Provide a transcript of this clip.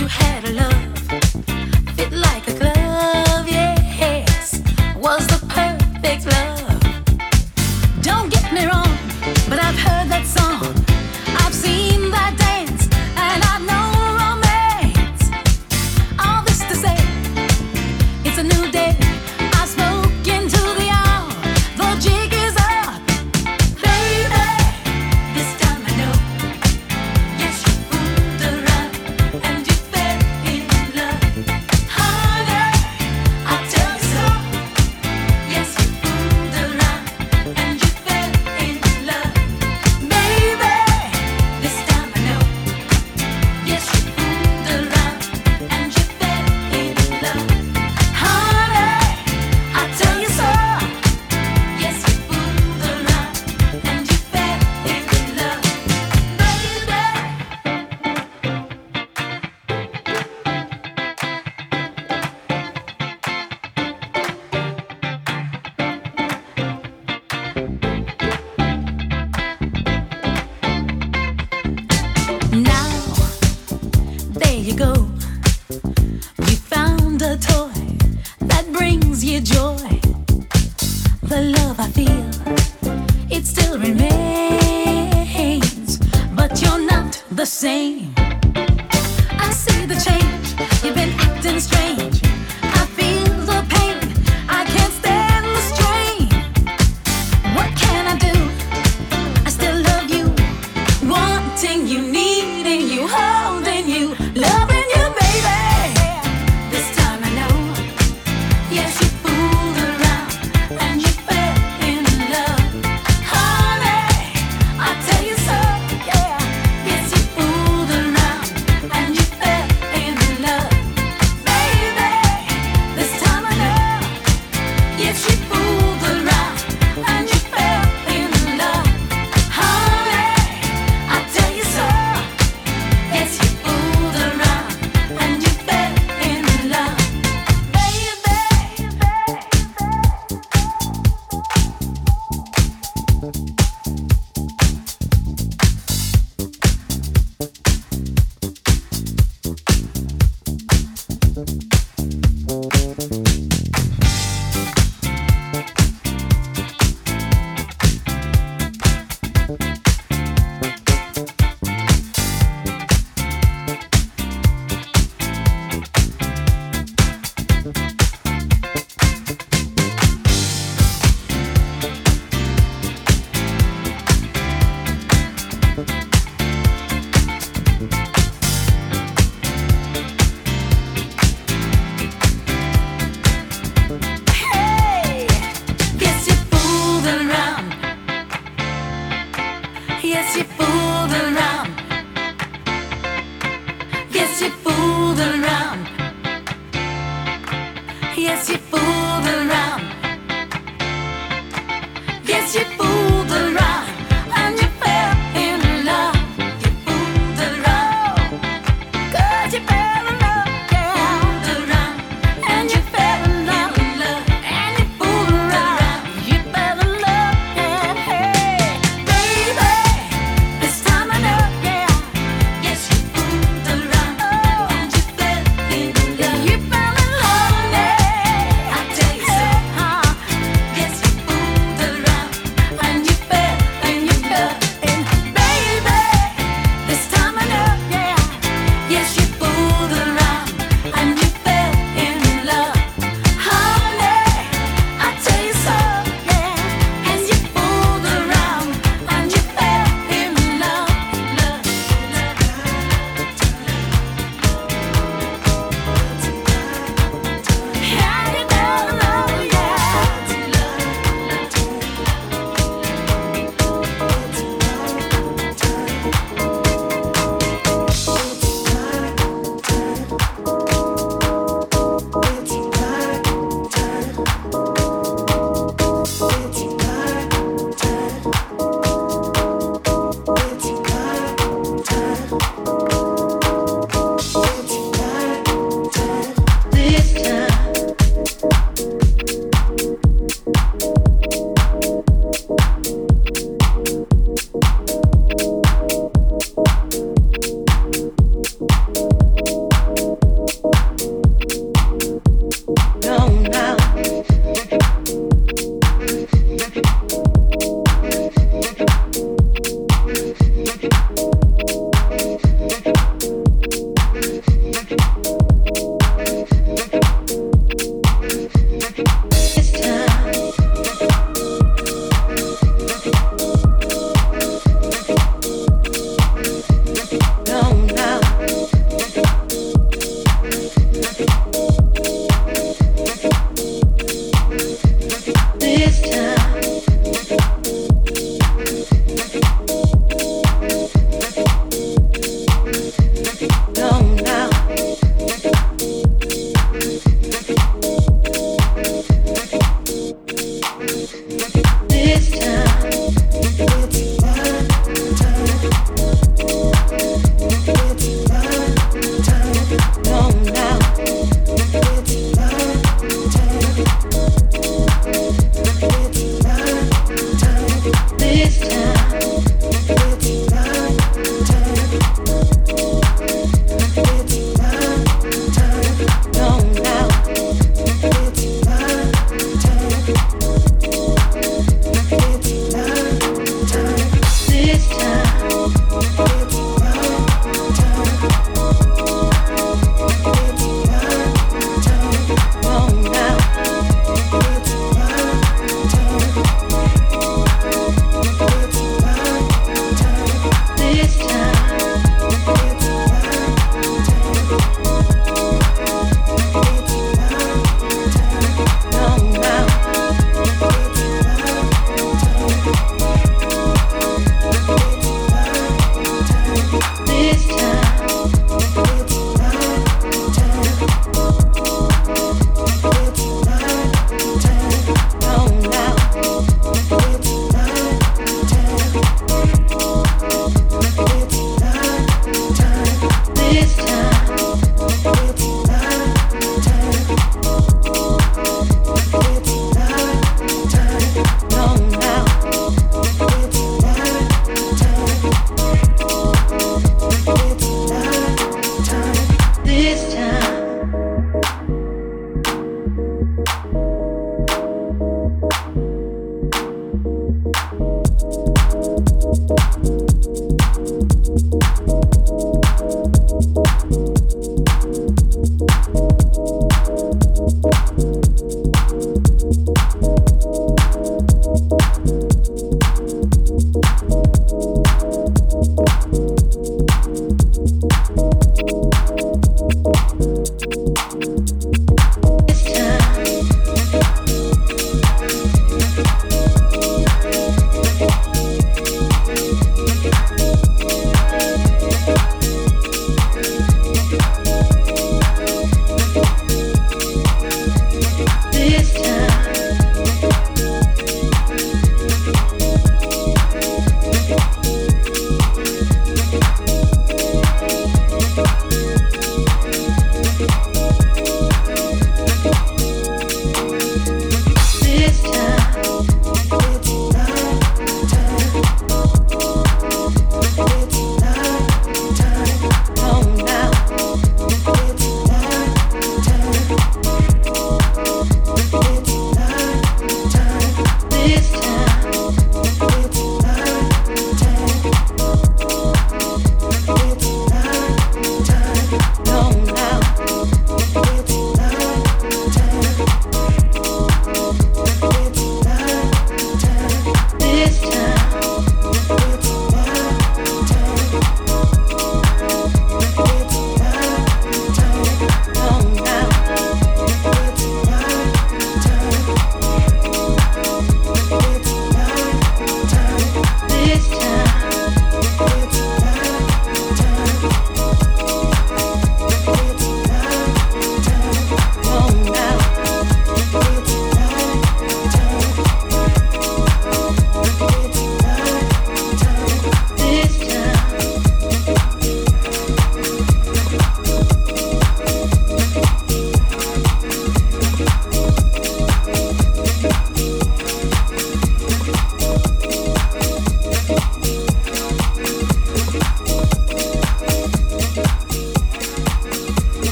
you had a